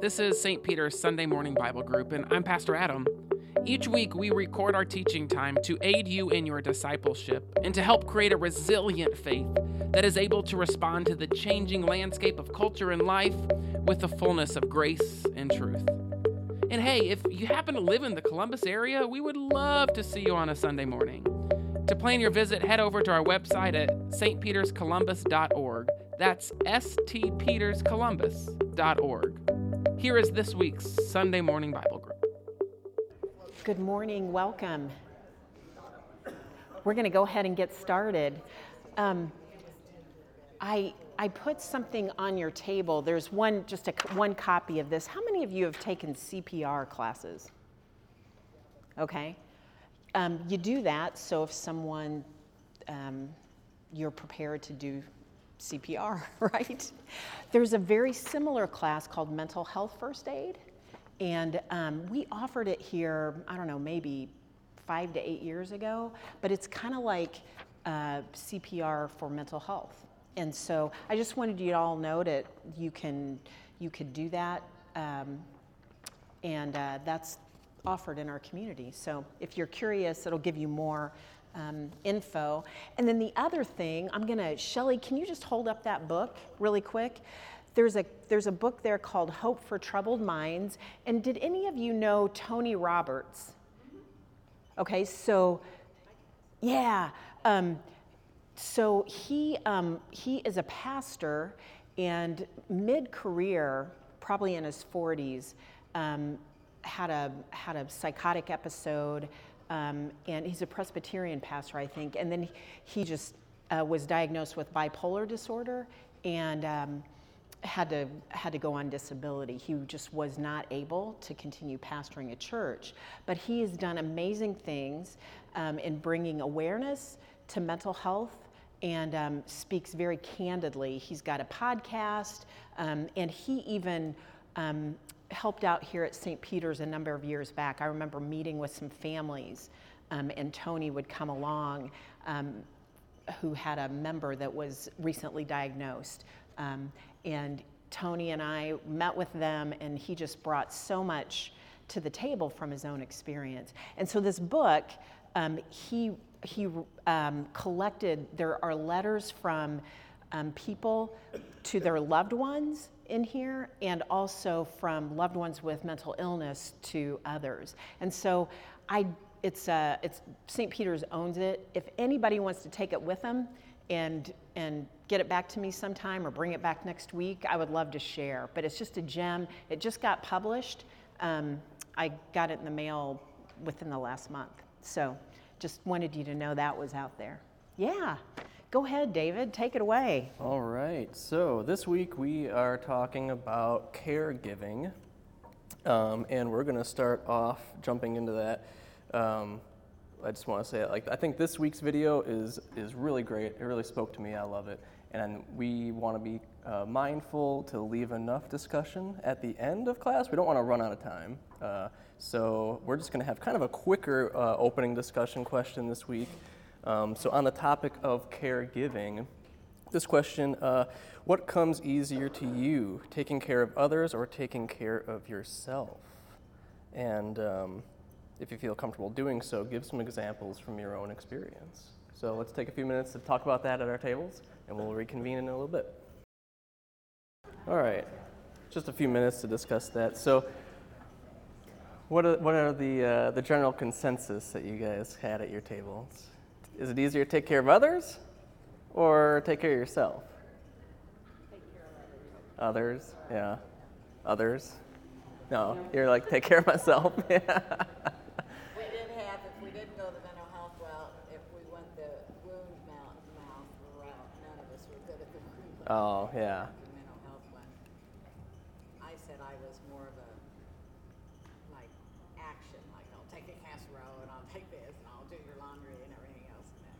This is St. Peter's Sunday Morning Bible Group, and I'm Pastor Adam. Each week, we record our teaching time to aid you in your discipleship and to help create a resilient faith that is able to respond to the changing landscape of culture and life with the fullness of grace and truth. And hey, if you happen to live in the Columbus area, we would love to see you on a Sunday morning. To plan your visit, head over to our website at stpeterscolumbus.org. That's stpeterscolumbus.org. Here is this week's Sunday Morning Bible Group. Good morning, welcome. We're going to go ahead and get started. Um, I, I put something on your table. There's one, just a, one copy of this. How many of you have taken CPR classes? Okay. Um, you do that so if someone, um, you're prepared to do CPR, right? There's a very similar class called Mental Health First Aid. And um, we offered it here, I don't know, maybe five to eight years ago, but it's kind of like uh, CPR for mental health. And so I just wanted you to all know that you can you could do that, um, and uh, that's offered in our community. So if you're curious, it'll give you more um, info. And then the other thing, I'm gonna Shelly, can you just hold up that book really quick? There's a there's a book there called Hope for Troubled Minds. And did any of you know Tony Roberts? Okay, so yeah. Um, so he, um, he is a pastor, and mid career, probably in his 40s, um, had, a, had a psychotic episode. Um, and he's a Presbyterian pastor, I think. And then he just uh, was diagnosed with bipolar disorder and um, had to had to go on disability. He just was not able to continue pastoring a church. But he has done amazing things um, in bringing awareness to mental health and um, speaks very candidly. He's got a podcast, um, and he even um, helped out here at St. Peter's a number of years back. I remember meeting with some families, um, and Tony would come along um, who had a member that was recently diagnosed. Um, and Tony and I met with them, and he just brought so much to the table from his own experience. And so, this book, he he um, collected, there are letters from um, people to their loved ones in here and also from loved ones with mental illness to others. And so I, it's, uh, it's St. Peter's owns it. If anybody wants to take it with them and, and get it back to me sometime or bring it back next week, I would love to share. But it's just a gem. It just got published. Um, I got it in the mail within the last month. So just wanted you to know that was out there. Yeah. Go ahead, David. Take it away. All right. So this week we are talking about caregiving. Um, and we're going to start off jumping into that. Um, I just want to say, like, I think this week's video is is really great. It really spoke to me. I love it, and we want to be uh, mindful to leave enough discussion at the end of class. We don't want to run out of time. Uh, so we're just going to have kind of a quicker uh, opening discussion question this week. Um, so on the topic of caregiving, this question, uh, what comes easier to you, taking care of others or taking care of yourself? And um, if you feel comfortable doing so, give some examples from your own experience. So let's take a few minutes to talk about that at our tables, and we'll reconvene in a little bit. All right, just a few minutes to discuss that. So, what are, what are the, uh, the general consensus that you guys had at your tables? Is it easier to take care of others or take care of yourself? Take care of others. Others, yeah. Others? No, you're like, take care of myself. yeah. We did have, if we didn't go the mental health route, if we went the wound mouth, mouth route, none of us were good at the. Oh, yeah. The mental health one. I said I was more of a, like, action, like I'll take a casserole and I'll take this and I'll do your laundry and everything else and that.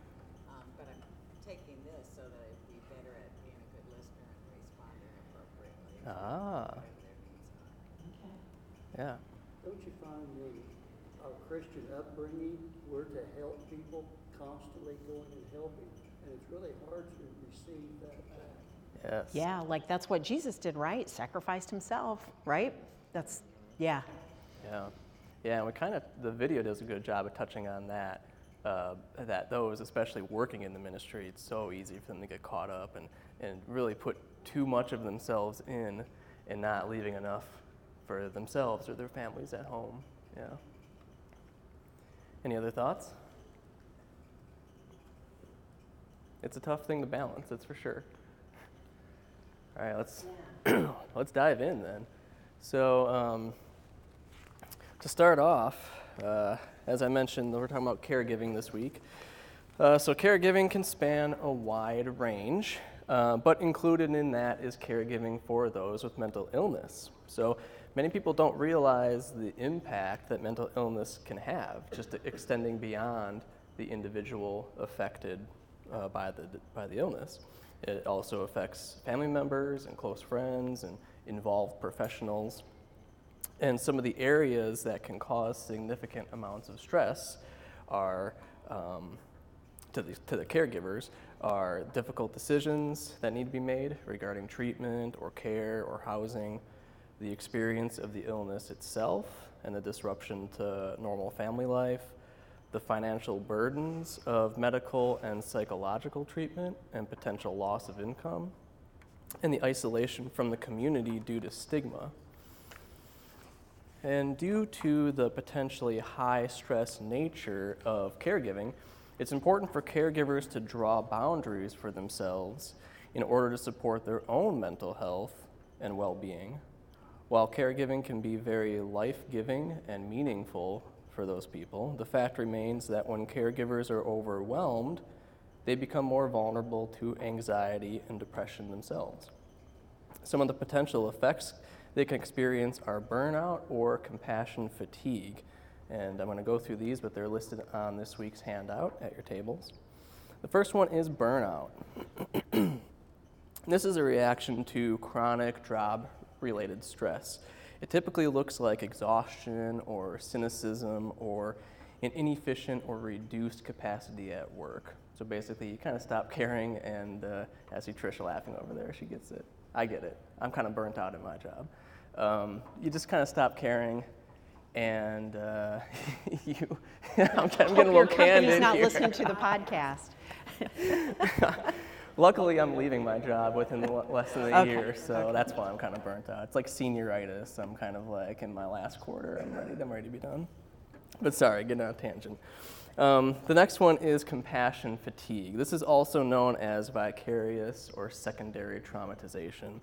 Um, but I'm taking this so that I'd be better at being a good listener and responding appropriately. to Ah, whatever their needs are. Yeah. Don't you find the, our Christian upbringing, we're to help people, constantly going and helping, and it's really hard to receive that back. Yes. Yeah, like that's what Jesus did, right? Sacrificed himself, right? That's, yeah. Yeah, yeah, and we kind of the video does a good job of touching on that. Uh, that those, especially working in the ministry, it's so easy for them to get caught up and, and really put too much of themselves in and not leaving enough for themselves or their families at home. Yeah. Any other thoughts? It's a tough thing to balance, that's for sure. All right, let's let's dive in then. So. Um, to start off, uh, as I mentioned, we're talking about caregiving this week. Uh, so, caregiving can span a wide range, uh, but included in that is caregiving for those with mental illness. So, many people don't realize the impact that mental illness can have, just extending beyond the individual affected uh, by, the, by the illness. It also affects family members and close friends and involved professionals. And some of the areas that can cause significant amounts of stress are, um, to, the, to the caregivers, are difficult decisions that need to be made regarding treatment or care or housing, the experience of the illness itself and the disruption to normal family life, the financial burdens of medical and psychological treatment and potential loss of income, and the isolation from the community due to stigma. And due to the potentially high stress nature of caregiving, it's important for caregivers to draw boundaries for themselves in order to support their own mental health and well being. While caregiving can be very life giving and meaningful for those people, the fact remains that when caregivers are overwhelmed, they become more vulnerable to anxiety and depression themselves. Some of the potential effects they can experience are burnout or compassion fatigue. And I'm going to go through these, but they're listed on this week's handout at your tables. The first one is burnout. this is a reaction to chronic job related stress. It typically looks like exhaustion or cynicism or an inefficient or reduced capacity at work. So basically, you kind of stop caring, and uh, I see Trisha laughing over there. She gets it. I get it. I'm kind of burnt out in my job. Um, you just kind of stop caring, and uh, you. I'm, getting, Hope a little your company's not here. listening to the podcast. Luckily, I'm leaving my job within less than a Okay, year, so that's why I'm kind of burnt out. It's like senioritis. I'm kind of like in my last quarter. I'm ready. I'm ready to be done. But sorry, getting on a tangent. Um, the next one is compassion fatigue. This is also known as vicarious or secondary traumatization.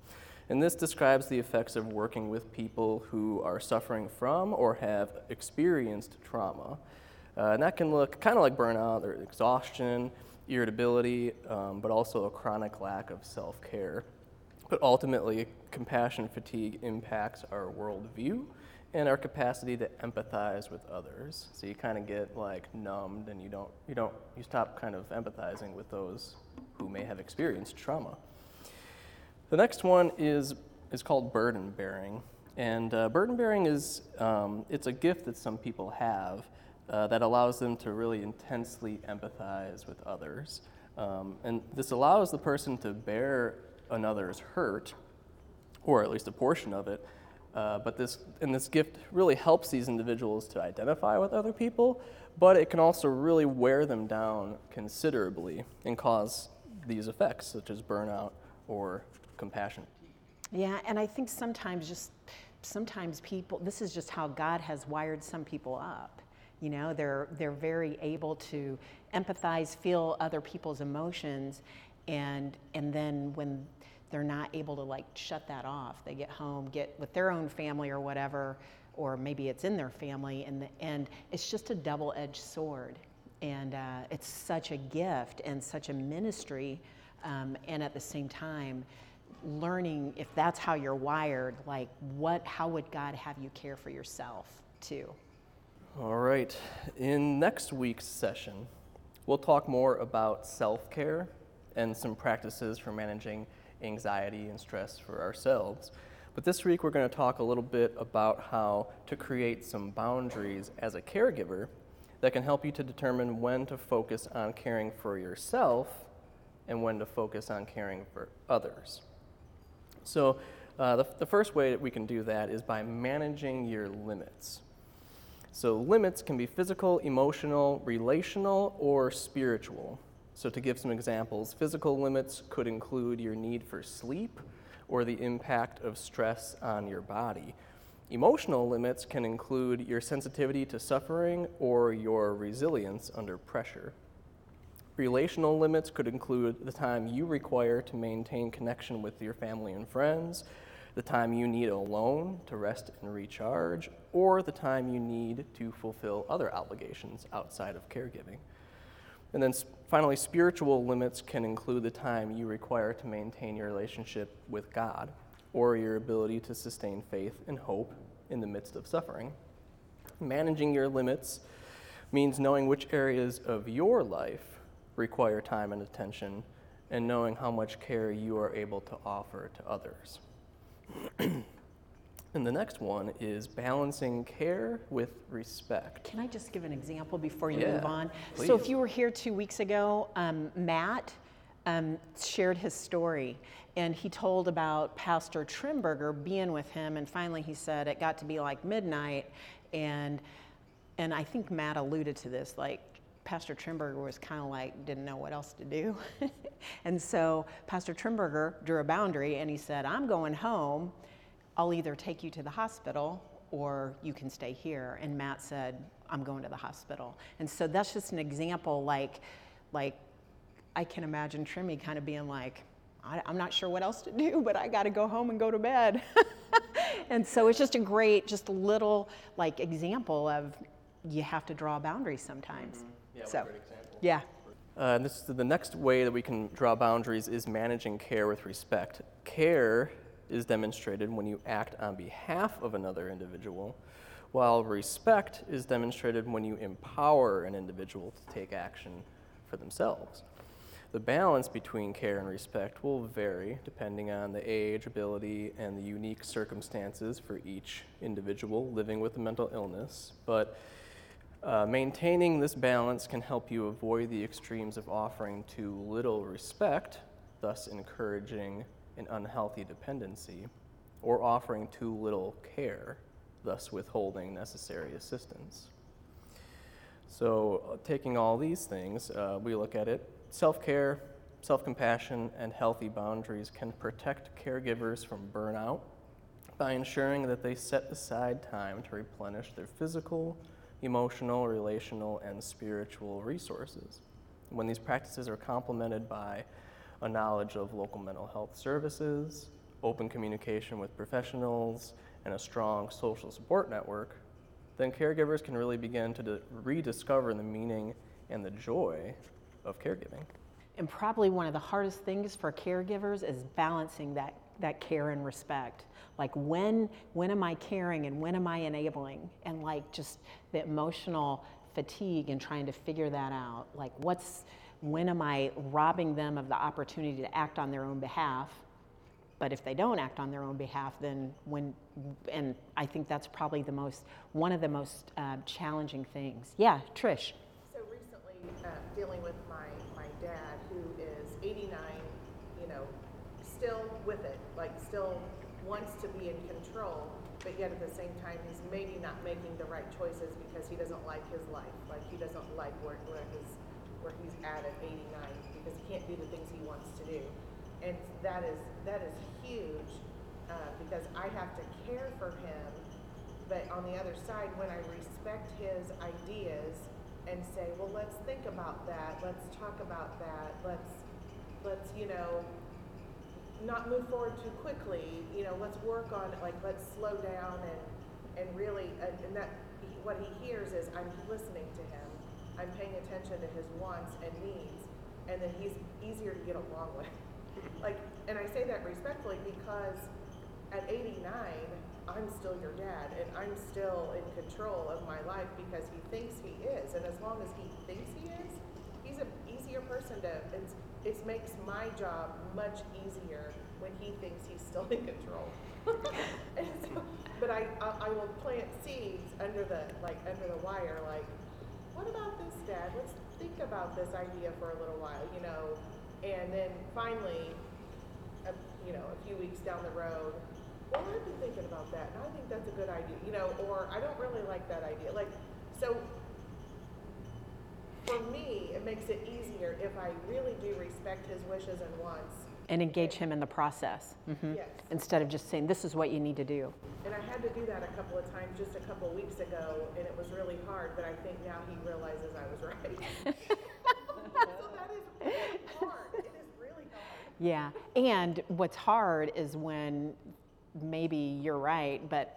And this describes the effects of working with people who are suffering from or have experienced trauma. Uh, and that can look kind of like burnout or exhaustion, irritability, um, but also a chronic lack of self care. But ultimately, compassion fatigue impacts our worldview and our capacity to empathize with others. So you kind of get like numbed and you don't, you don't, you stop kind of empathizing with those who may have experienced trauma. The next one is, is called burden bearing. And uh, burden bearing is, um, it's a gift that some people have uh, that allows them to really intensely empathize with others. Um, and this allows the person to bear another's hurt, or at least a portion of it. Uh, but this, and this gift really helps these individuals to identify with other people, but it can also really wear them down considerably and cause these effects, such as burnout or compassion. Yeah, and I think sometimes just sometimes people this is just how God has wired some people up. You know, they're they're very able to empathize, feel other people's emotions and and then when they're not able to like shut that off, they get home, get with their own family or whatever, or maybe it's in their family and the, and it's just a double-edged sword. And uh, it's such a gift and such a ministry um, and at the same time learning if that's how you're wired, like what, how would God have you care for yourself too? All right. In next week's session, we'll talk more about self care and some practices for managing anxiety and stress for ourselves. But this week, we're going to talk a little bit about how to create some boundaries as a caregiver that can help you to determine when to focus on caring for yourself and when to focus on caring for others. So, uh, the, the first way that we can do that is by managing your limits. So, limits can be physical, emotional, relational, or spiritual. So, to give some examples, physical limits could include your need for sleep or the impact of stress on your body. Emotional limits can include your sensitivity to suffering or your resilience under pressure. Relational limits could include the time you require to maintain connection with your family and friends, the time you need alone to rest and recharge, or the time you need to fulfill other obligations outside of caregiving. And then finally, spiritual limits can include the time you require to maintain your relationship with God or your ability to sustain faith and hope in the midst of suffering. Managing your limits means knowing which areas of your life require time and attention and knowing how much care you are able to offer to others. and the next one is balancing care with respect. Can I just give an example before you Yeah, move on? So, if you were here two weeks ago, um, Matt um, shared his story, and he told about Pastor Trimberger being with him, and finally he said it got to be like midnight, and and I think Matt alluded to this, like Pastor Trimberger was kind of like didn't know what else to do, and so Pastor Trimberger drew a boundary, and he said, "I'm going home." I'll either take you to the hospital or you can stay here. And Matt said, I'm going to the hospital. And so that's just an example, like, like I can imagine Trimmy kind of being like, I, I'm not sure what else to do, but I got to go home and go to bed. and so it's just a great, just little like example of you have to draw boundaries sometimes. Yeah, what a so, great example. yeah. Uh, and this, the next way that we can draw boundaries is managing care with respect. Care is demonstrated when you act on behalf of another individual, while respect is demonstrated when you empower an individual to take action for themselves. The balance between care and respect will vary depending on the age, ability, and the unique circumstances for each individual living with a mental illness, but uh, maintaining this balance can help you avoid the extremes of offering too little respect, thus encouraging an unhealthy dependency, or offering too little care, thus withholding necessary assistance. So, uh, taking all these things, uh, we look at it self care, self compassion, and healthy boundaries can protect caregivers from burnout by ensuring that they set aside time to replenish their physical, emotional, relational, and spiritual resources. When these practices are complemented by a knowledge of local mental health services, open communication with professionals, and a strong social support network, then caregivers can really begin to di- rediscover the meaning and the joy of caregiving. And probably one of the hardest things for caregivers is balancing that, that care and respect. Like when when am I caring and when am I enabling? And like just the emotional fatigue and trying to figure that out. Like what's when am I robbing them of the opportunity to act on their own behalf? But if they don't act on their own behalf, then when, and I think that's probably the most, one of the most uh, challenging things. Yeah, Trish. So recently, uh, dealing with my, my dad, who is 89, you know, still with it, like still wants to be in control, but yet at the same time, he's maybe not making the right choices because he doesn't like his life. Like he doesn't like where, where his where he's at at 89 because he can't do the things he wants to do, and that is that is huge uh, because I have to care for him but on the other side, when I respect his ideas and say, well, let's think about that, let's talk about that, let's, let's, you know, not move forward too quickly, you know, let's work on it, like, let's slow down and, and really, and, and that, what he hears is I'm listening to him, I'm paying attention to his wants and needs, and then he's easier to get along with. Like, and I say that respectfully because at 89, I'm still your dad, and I'm still in control of my life because he thinks he is. And as long as he thinks he is, he's an easier person to. It makes my job much easier when he thinks he's still in control. so, but I, I I will plant seeds under the like under the wire, like, what about this, Dad? Let's think about this idea for a little while. You know, And then finally, a, you know, a few weeks down the road, well, I've been thinking about that, and I think that's a good idea, you know, or I don't really like that idea. Like, so for me, it makes it easier if I really do respect his wishes and wants. And engage him in the process mhm, Yes. instead of just saying, this is what you need to do. And I had to do that a couple of times just a couple of weeks ago, and it was really hard, but I think now he realizes I was right. so that is really hard. It is really hard. Yeah, and what's hard is when maybe you're right, but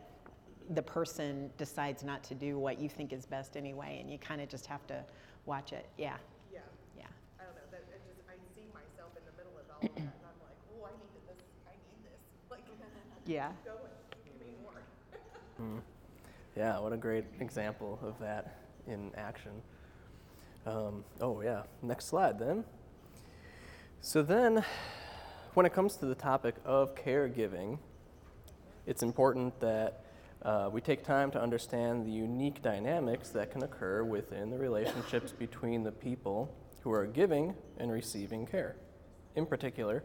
the person decides not to do what you think is best anyway, and you kind of just have to watch it. Yeah, Yeah. yeah. I don't know. That it just I see myself in the middle of all of that, and I'm like, oh, I needed this. I need this. Like, Yeah. keep going. Give me more. Yeah, what a great example of that in action. Um, oh, yeah. Next slide then. So, then when it comes to the topic of caregiving, it's important that uh, we take time to understand the unique dynamics that can occur within the relationships between the people who are giving and receiving care. In particular,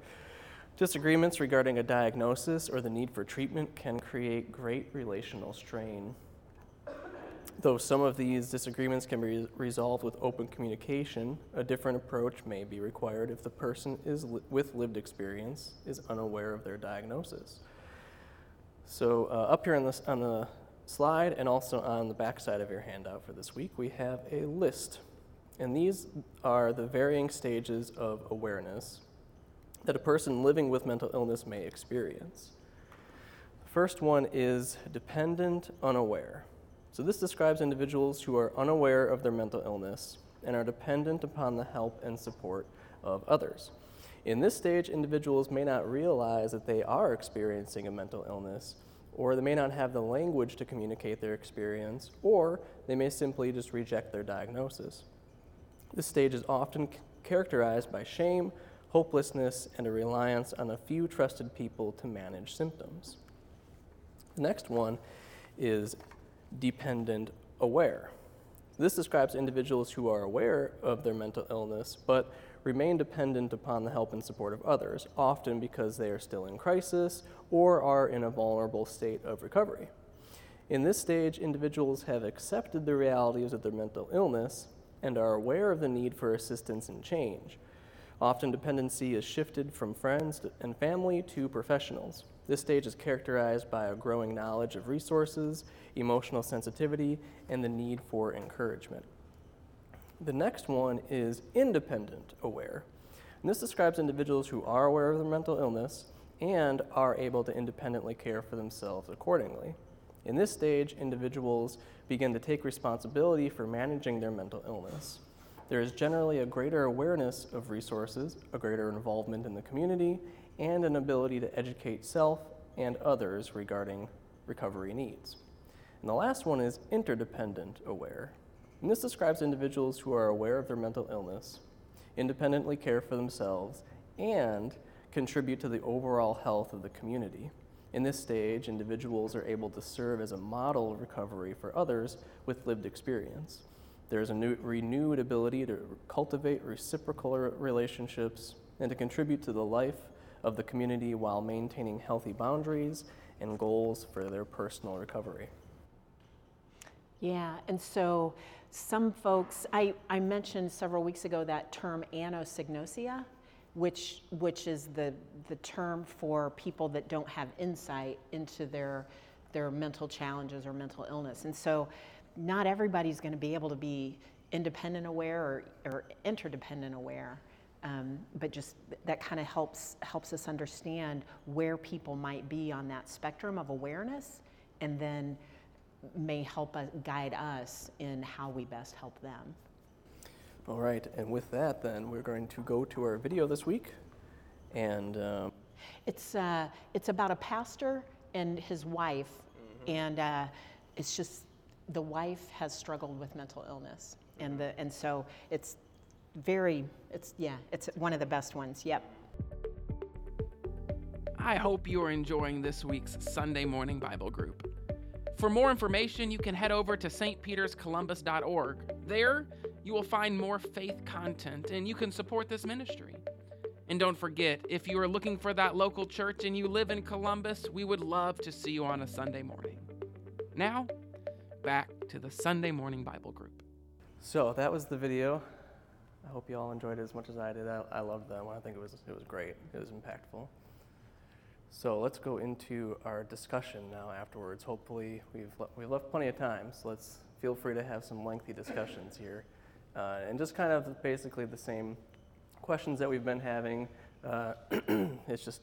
disagreements regarding a diagnosis or the need for treatment can create great relational strain. Though some of these disagreements can be resolved with open communication, a different approach may be required if the person is li- with lived experience is unaware of their diagnosis. So, uh, up here on, on the slide and also on the back side of your handout for this week, we have a list. And these are the varying stages of awareness that a person living with mental illness may experience. The first one is dependent unaware. So, this describes individuals who are unaware of their mental illness and are dependent upon the help and support of others. In this stage, individuals may not realize that they are experiencing a mental illness, or they may not have the language to communicate their experience, or they may simply just reject their diagnosis. This stage is often c- characterized by shame, hopelessness, and a reliance on a few trusted people to manage symptoms. The next one is dependent aware. This describes individuals who are aware of their mental illness but remain dependent upon the help and support of others, often because they are still in crisis or are in a vulnerable state of recovery. In this stage, individuals have accepted the realities of their mental illness and are aware of the need for assistance and change. Often, dependency is shifted from friends and family to professionals. This stage is characterized by a growing knowledge of resources, emotional sensitivity, and the need for encouragement. The next one is independent aware. And this describes individuals who are aware of their mental illness and are able to independently care for themselves accordingly. In this stage, individuals begin to take responsibility for managing their mental illness. There is generally a greater awareness of resources, a greater involvement in the community, and an ability to educate self and others regarding recovery needs. And the last one is interdependent aware. And this describes individuals who are aware of their mental illness, independently care for themselves, and contribute to the overall health of the community. In this stage, individuals are able to serve as a model of recovery for others with lived experience. There is a new, renewed ability to cultivate reciprocal relationships and to contribute to the life of the community while maintaining healthy boundaries and goals for their personal recovery. Yeah, and so some folks, I, I mentioned several weeks ago that term anosognosia, which, which is the, the term for people that don't have insight into their, their mental challenges or mental illness. And so not everybody's going to be able to be independent aware or, or interdependent aware. Um, but just that kind of helps helps us understand where people might be on that spectrum of awareness, and then may help us, guide us in how we best help them. All right, and with that, then we're going to go to our video this week. And um, It's uh, it's about a pastor and his wife, and uh, it's just the wife has struggled with mental illness, and the and so it's very it's yeah it's one of the best ones. Yep. I hope you are enjoying this week's Sunday morning Bible group. For more information, you can head over to stpeterscolumbus.org. There, you will find more faith content and you can support this ministry. And don't forget, if you are looking for that local church and you live in Columbus, we would love to see you on a Sunday morning. Now, back to the Sunday morning Bible group. So that was the video. I hope you all enjoyed it as much as I did. I, I loved that one. I think it was it was great. It was impactful. So let's go into our discussion now. Afterwards, hopefully we've le- we've left plenty of time. So let's feel free to have some lengthy discussions here, uh, and just kind of basically the same questions that we've been having. Uh, it's just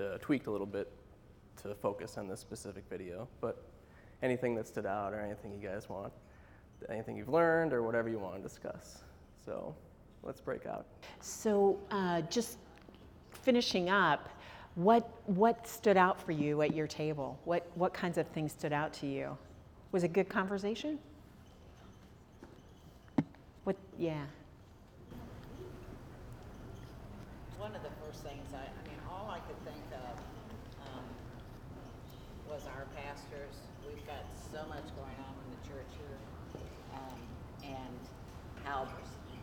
uh, tweaked a little bit to focus on this specific video. But anything that stood out or anything you guys want, anything you've learned or whatever you want to discuss. So let's break out. So, uh, just finishing up, what what stood out for you at your table? What what kinds of things stood out to you? Was it a good conversation? What? Yeah. One of the first things I, I mean, all I could think of um, was our pastors. We've got so much going on in the church here, um, and how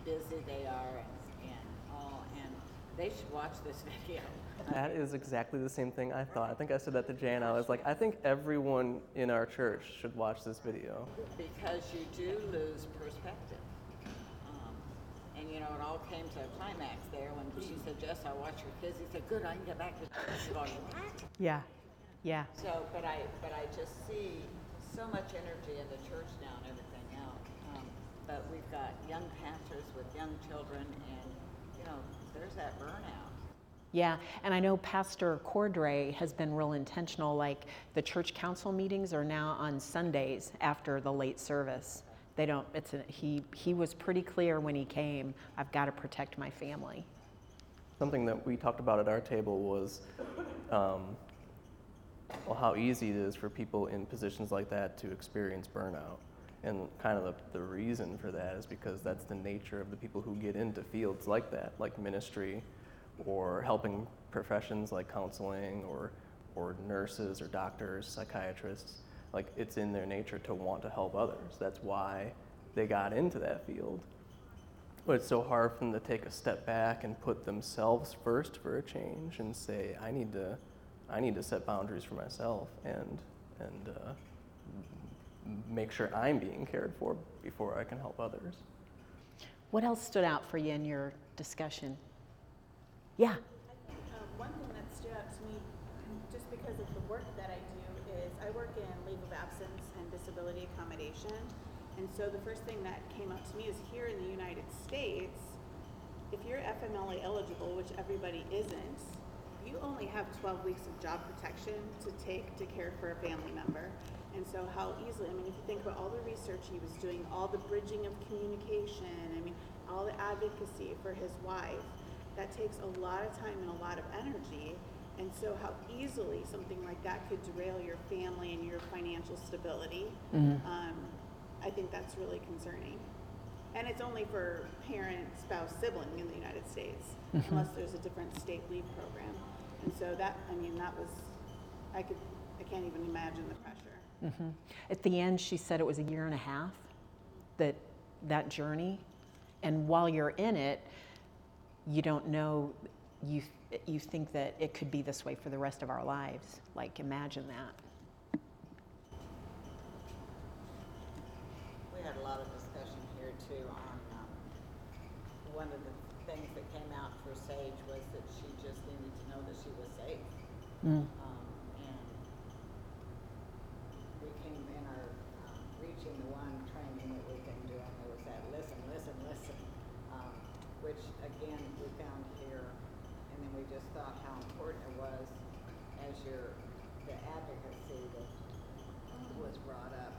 busy they are, and, and all. And they should watch this video. That is exactly the same thing I thought. I think I said that to Jan. I was like, I think everyone in our church should watch this video. because you do lose perspective. Um, and you know, it all came to a climax there when she said, "Jess, I watch your kids." He said, "Good, I can get back to church." Going, "What?" Yeah. Yeah. So, but I, but I just see so much energy in the church now and everything else. Um, but we've got young pastors with young children, and you know, there's that burnout. Yeah, and I know Pastor Cordray has been real intentional. Like the church council meetings are now on Sundays after the late service. They don't. It's a, he. He was pretty clear when he came. I've got to protect my family. Something that we talked about at our table was, um, well, how easy it is for people in positions like that to experience burnout. And kind of the, the reason for that is because that's the nature of the people who get into fields like that, like ministry or helping professions like counseling or, or nurses or doctors, psychiatrists. Like it's in their nature to want to help others. That's why they got into that field. But it's so hard for them to take a step back and put themselves first for a change and say, I need to, I need to set boundaries for myself and, and uh, make sure I'm being cared for before I can help others. What else stood out for you in your discussion? Yeah. Um, one thing that stood out to me, just because of the work that I do, is I work in leave of absence and disability accommodation. And so the first thing that came up to me is here in the United States, if you're FMLA eligible, which everybody isn't, you only have 12 weeks of job protection to take to care for a family member. And so how easily, I mean, if you think about all the research he was doing, all the bridging of communication, I mean, all the advocacy for his wife, that takes a lot of time and a lot of energy. And so how easily something like that could derail your family and your financial stability, um, I think that's really concerning. And it's only for parent, spouse, sibling in the United States, unless there's a different state leave program. And so that, I mean, that was, I could, I can't even imagine the pressure. At the end, she said it was a year and a half that that journey, and while you're in it, you don't know. You you think that it could be this way for the rest of our lives. Like imagine that. We had a lot of discussion here too on, um, one of the things that came out for Sage was that she just needed to know that she was safe. Um, and we came in our, um, reaching the one training that we've been doing, there was that listen, listen, listen. Um, which again, we found here, and then we just thought how important it was as your, the advocacy that was brought up.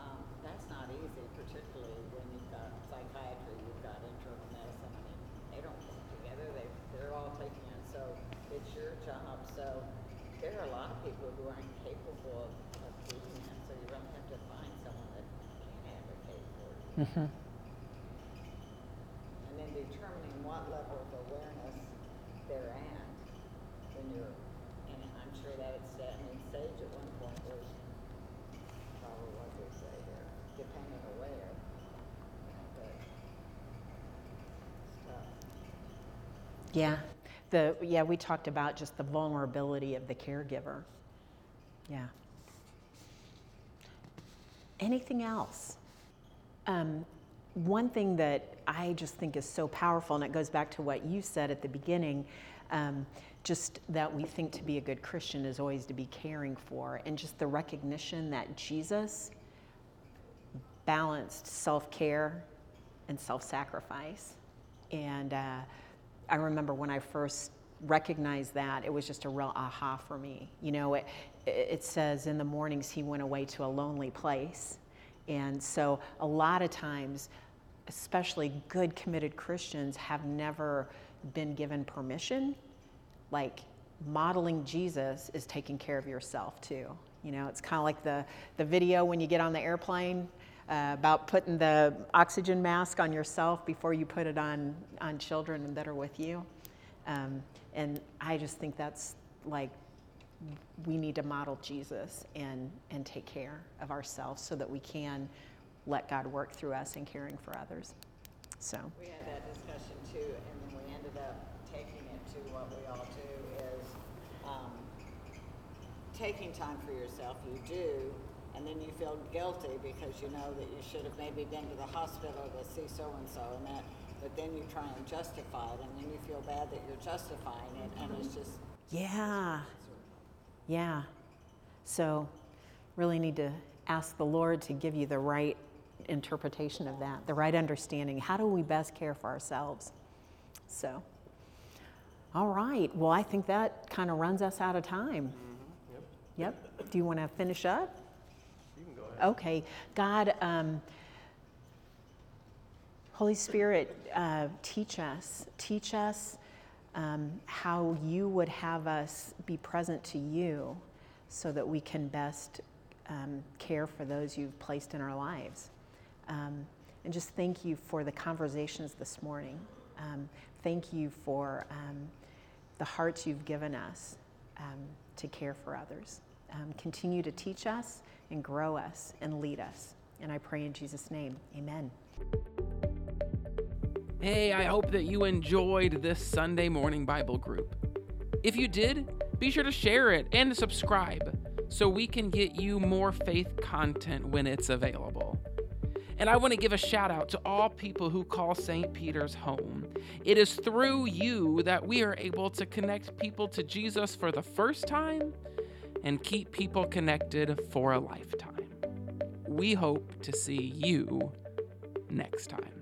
Um, that's not easy, particularly when you've got psychiatry, you've got internal medicine. I mean, they don't work together. They they're all taking it. So it's your job. So there are a lot of people who aren't capable of, of doing that. So you really have to find someone that can advocate for you. Mm-hmm. And then determining what level of awareness they're at when you're, and I'm sure that it's set, I mean, Sage at one point was probably what they say here, depending aware. But it's tough. Yeah. The yeah, we talked about just the vulnerability of the caregiver. Yeah. Anything else? Um, one thing that I just think is so powerful, and it goes back to what you said at the beginning, um, just that we think to be a good Christian is always to be caring for, and just the recognition that Jesus balanced self care and self sacrifice. And uh, I remember when I first recognized that, it was just a real aha for me. You know, it, it says in the mornings he went away to a lonely place. And so a lot of times, especially good committed Christians have never been given permission. Like modeling Jesus is taking care of yourself too. You know, it's kind of like the, the video when you get on the airplane uh, about putting the oxygen mask on yourself before you put it on, on children that are with you. Um, and I just think that's like we need to model Jesus and, and take care of ourselves so that we can let God work through us in caring for others. So We had that discussion too, and then we ended up taking it to what we all do is, um, taking time for yourself, you do, and then you feel guilty because you know that you should have maybe been to the hospital to see so-and-so and that, but then you try and justify it, and then you feel bad that you're justifying it, and it's just, Yeah. Yeah. So, really need to ask the Lord to give you the right interpretation of that, the right understanding. How do we best care for ourselves? So, all right. Well, I think that kind of runs us out of time. Mm-hmm. Yep. Yep. Do you want to finish up? You can go ahead. Okay. God, um, Holy Spirit, uh, teach us. Teach us um, how you would have us be present to you so that we can best um, care for those you've placed in our lives. Um, and just thank you for the conversations this morning. Um, thank you for um, the hearts you've given us um, to care for others. Um, continue to teach us and grow us and lead us. And I pray in Jesus' name, amen. Hey, I hope that you enjoyed this Sunday morning Bible group. If you did, be sure to share it and subscribe so we can get you more faith content when it's available. And I want to give a shout out to all people who call St. Peter's home. It is through you that we are able to connect people to Jesus for the first time and keep people connected for a lifetime. We hope to see you next time.